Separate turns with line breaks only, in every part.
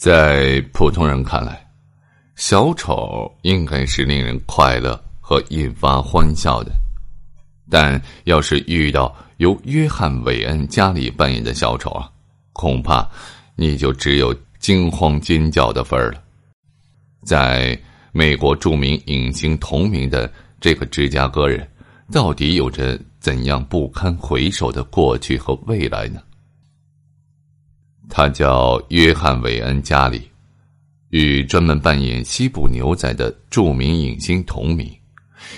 在普通人看来，小丑应该是令人快乐和引发欢笑的。但要是遇到由约翰·韦恩·加里扮演的小丑啊，恐怕你就只有惊慌尖叫的份儿了。在美国著名影星同名的这个芝加哥人，到底有着怎样不堪回首的过去和未来呢？他叫约翰·韦恩·加里，与专门扮演西部牛仔的著名影星同名。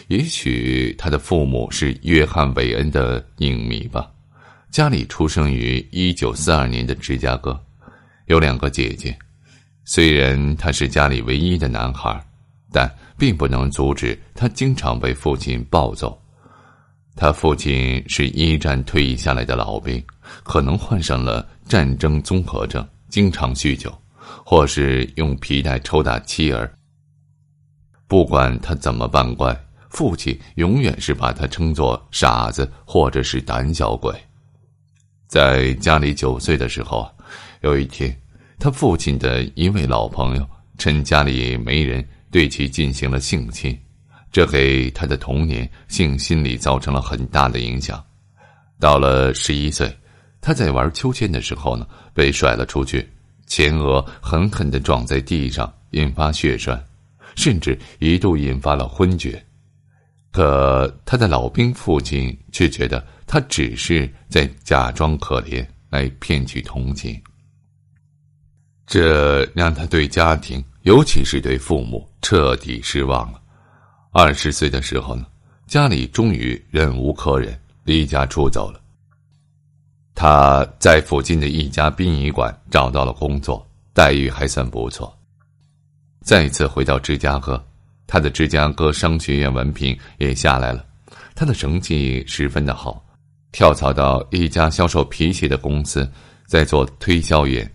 也许他的父母是约翰·韦恩的影迷吧。加里出生于一九四二年的芝加哥，有两个姐姐。虽然他是家里唯一的男孩，但并不能阻止他经常被父亲暴揍。他父亲是一战退役下来的老兵，可能患上了战争综合症，经常酗酒，或是用皮带抽打妻儿。不管他怎么扮怪，父亲永远是把他称作傻子或者是胆小鬼。在家里九岁的时候，有一天。他父亲的一位老朋友趁家里没人，对其进行了性侵，这给他的童年性心理造成了很大的影响。到了十一岁，他在玩秋千的时候呢，被甩了出去，前额狠狠的撞在地上，引发血栓，甚至一度引发了昏厥。可他的老兵父亲却觉得他只是在假装可怜，来骗取同情。这让他对家庭，尤其是对父母彻底失望了。二十岁的时候呢，家里终于忍无可忍，离家出走了。他在附近的一家殡仪馆找到了工作，待遇还算不错。再一次回到芝加哥，他的芝加哥商学院文凭也下来了，他的成绩十分的好，跳槽到一家销售皮鞋的公司，在做推销员。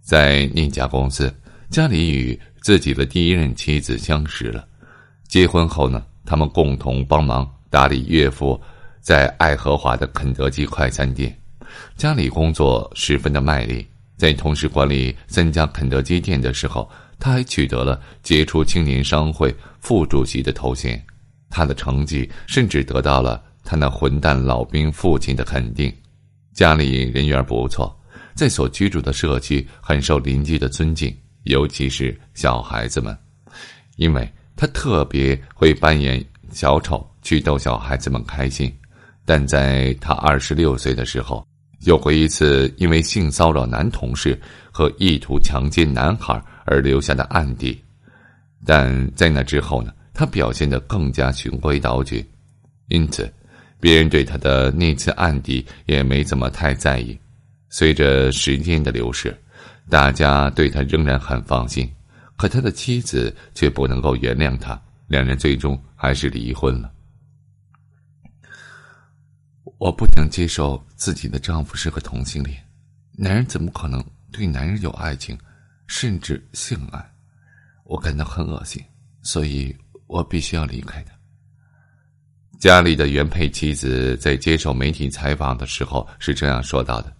在那家公司，家里与自己的第一任妻子相识了。结婚后呢，他们共同帮忙打理岳父在爱荷华的肯德基快餐店。家里工作十分的卖力，在同时管理三家肯德基店的时候，他还取得了杰出青年商会副主席的头衔。他的成绩甚至得到了他那混蛋老兵父亲的肯定。家里人缘不错。在所居住的社区很受邻居的尊敬，尤其是小孩子们，因为他特别会扮演小丑去逗小孩子们开心。但在他二十六岁的时候，有过一次因为性骚扰男同事和意图强奸男孩而留下的案底，但在那之后呢，他表现得更加循规蹈矩，因此，别人对他的那次案底也没怎么太在意。随着时间的流逝，大家对他仍然很放心，可他的妻子却不能够原谅他，两人最终还是离婚了。我不能接受自己的丈夫是个同性恋，男人怎么可能对男人有爱情，甚至性爱？我感到很恶心，所以我必须要离开他。家里的原配妻子在接受媒体采访的时候是这样说到的。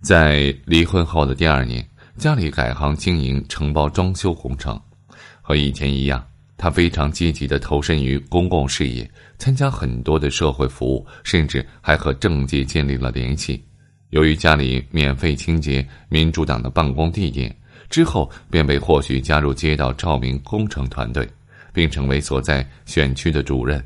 在离婚后的第二年，家里改行经营承包装修工程，和以前一样，他非常积极的投身于公共事业，参加很多的社会服务，甚至还和政界建立了联系。由于家里免费清洁民主党的办公地点，之后便被获许加入街道照明工程团队，并成为所在选区的主任。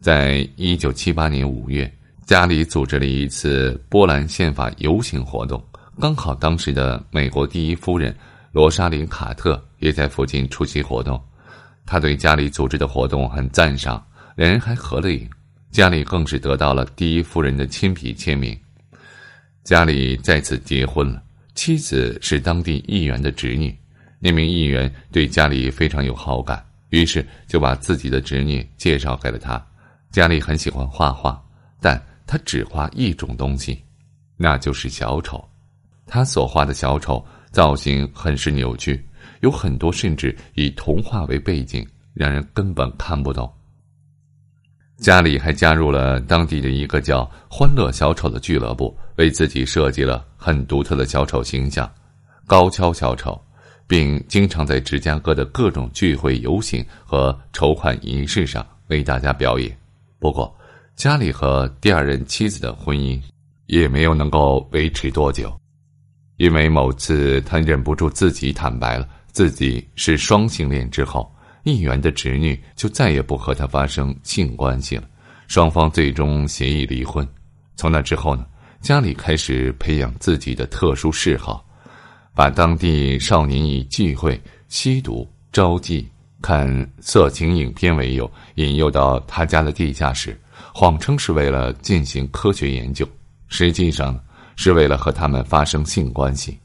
在一九七八年五月。家里组织了一次波兰宪法游行活动，刚好当时的美国第一夫人罗莎琳·卡特也在附近出席活动。他对家里组织的活动很赞赏，两人还合了影。家里更是得到了第一夫人的亲笔签名。家里再次结婚了，妻子是当地议员的侄女。那名议员对家里非常有好感，于是就把自己的侄女介绍给了他。家里很喜欢画画，但。他只画一种东西，那就是小丑。他所画的小丑造型很是扭曲，有很多甚至以童话为背景，让人根本看不懂。家里还加入了当地的一个叫“欢乐小丑”的俱乐部，为自己设计了很独特的小丑形象。高跷小丑并经常在芝加哥的各种聚会、游行和筹款仪式上为大家表演。不过，家里和第二任妻子的婚姻也没有能够维持多久，因为某次他忍不住自己坦白了自己是双性恋之后，议员的侄女就再也不和他发生性关系了，双方最终协议离婚。从那之后呢？家里开始培养自己的特殊嗜好，把当地少年以聚会、吸毒、招妓、看色情影片为由，引诱到他家的地下室，谎称是为了进行科学研究，实际上是为了和他们发生性关系。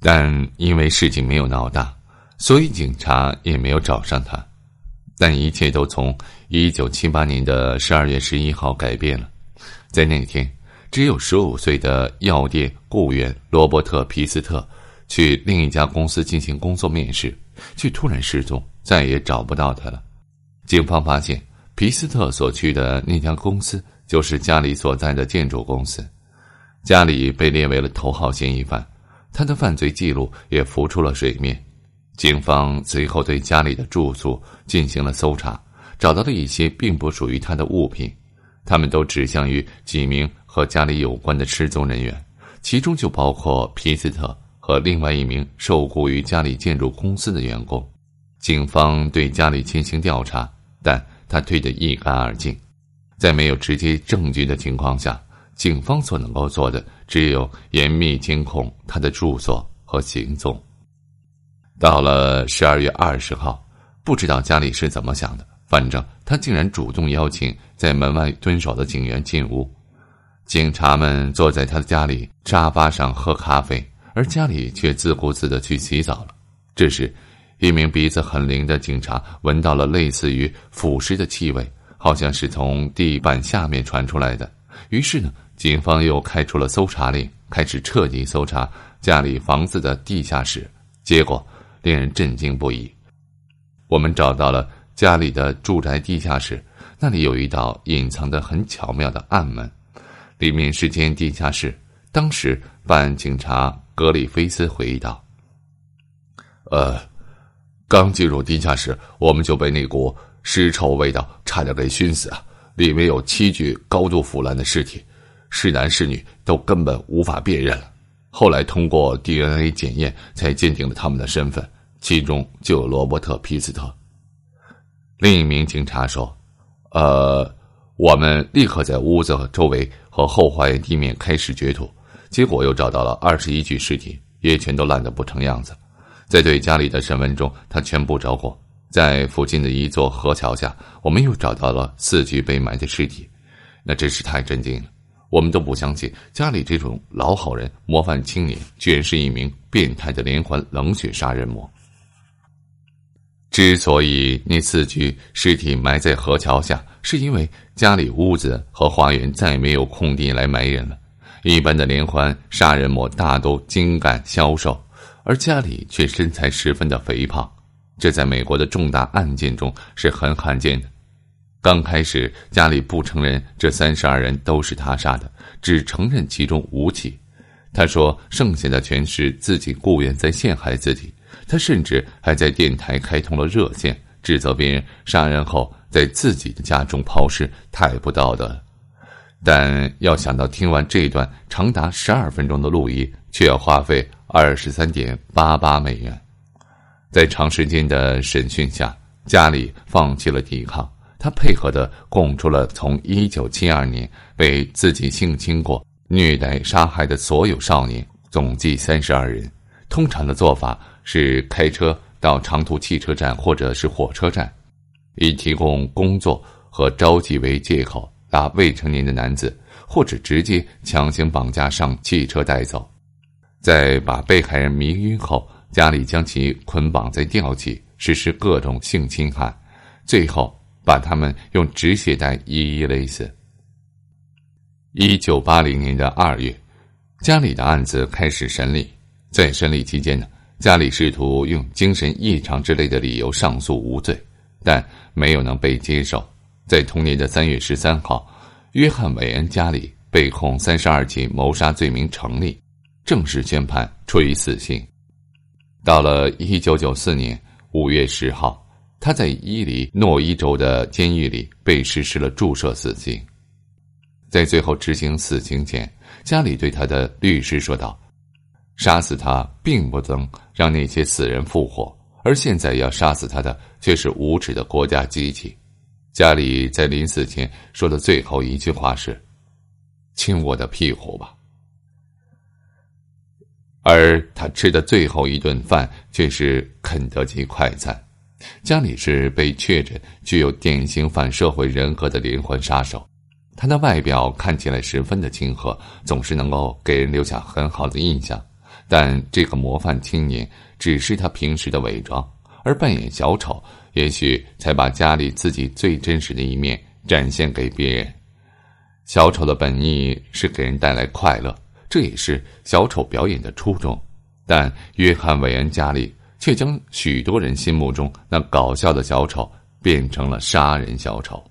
但因为事情没有闹大，所以警察也没有找上他。但一切都从一九七八年的十二月十一号改变了，在那天。只有十五岁的药店雇员罗伯特·皮斯特去另一家公司进行工作面试，却突然失踪，再也找不到他了。警方发现，皮斯特所去的那家公司就是家里所在的建筑公司，家里被列为了头号嫌疑犯，他的犯罪记录也浮出了水面。警方随后对家里的住宿进行了搜查，找到了一些并不属于他的物品，他们都指向于几名。和家里有关的失踪人员，其中就包括皮斯特和另外一名受雇于家里建筑公司的员工。警方对家里进行调查，但他退得一干二净。在没有直接证据的情况下，警方所能够做的只有严密监控他的住所和行踪。到了十二月二十号，不知道家里是怎么想的，反正他竟然主动邀请在门外蹲守的警员进屋。警察们坐在他的家里沙发上喝咖啡，而家里却自顾自的去洗澡了。这时，一名鼻子很灵的警察闻到了类似于腐尸的气味，好像是从地板下面传出来的。于是呢，警方又开出了搜查令，开始彻底搜查家里房子的地下室。结果令人震惊不已。我们找到了家里的住宅地下室，那里有一道隐藏的很巧妙的暗门。里面是间地下室。当时，办案警察格里菲斯回忆道：“呃，刚进入地下室，我们就被那股尸臭味道差点给熏死啊！里面有七具高度腐烂的尸体，是男是女都根本无法辨认了。后来通过 DNA 检验，才鉴定了他们的身份，其中就有罗伯特·皮斯特。”另一名警察说：“呃，我们立刻在屋子周围。”和后花园地面开始掘土，结果又找到了二十一具尸体，也全都烂得不成样子。在对家里的审问中，他全部招供。在附近的一座河桥下，我们又找到了四具被埋的尸体，那真是太震惊了。我们都不相信家里这种老好人、模范青年，居然是一名变态的连环冷血杀人魔。之所以那四具尸体埋在河桥下，是因为。家里屋子和花园再没有空地来埋人了。一般的连环杀人魔大都精干消瘦，而家里却身材十分的肥胖，这在美国的重大案件中是很罕见的。刚开始，家里不承认这三十二人都是他杀的，只承认其中五起。他说，剩下的全是自己雇员在陷害自己。他甚至还在电台开通了热线，指责别人杀人后。在自己的家中抛尸太不道德，但要想到听完这一段长达十二分钟的录音，却要花费二十三点八八美元。在长时间的审讯下，家里放弃了抵抗，他配合的供出了从一九七二年被自己性侵过、虐待、杀害的所有少年，总计三十二人。通常的做法是开车到长途汽车站或者是火车站。以提供工作和着急为借口，把未成年的男子或者直接强行绑架上汽车带走，在把被害人迷晕后，家里将其捆绑在吊起，实施各种性侵害，最后把他们用止血带一一勒死。一九八零年的二月，家里的案子开始审理，在审理期间呢，家里试图用精神异常之类的理由上诉无罪。但没有能被接受。在同年的三月十三号，约翰·韦恩家里被控三十二起谋杀罪名成立，正式宣判处以死刑。到了一九九四年五月十号，他在伊利诺伊州的监狱里被实施了注射死刑。在最后执行死刑前，家里对他的律师说道：“杀死他并不能让那些死人复活，而现在要杀死他的却是无耻的国家机器。”家里在临死前说的最后一句话是：“亲我的屁股吧。”而他吃的最后一顿饭却是肯德基快餐。家里是被确诊具有典型反社会人格的灵魂杀手。他的外表看起来十分的亲和，总是能够给人留下很好的印象。但这个模范青年只是他平时的伪装，而扮演小丑，也许才把家里自己最真实的一面展现给别人。小丑的本意是给人带来快乐，这也是小丑表演的初衷。但约翰·韦恩·加里却将许多人心目中那搞笑的小丑变成了杀人小丑。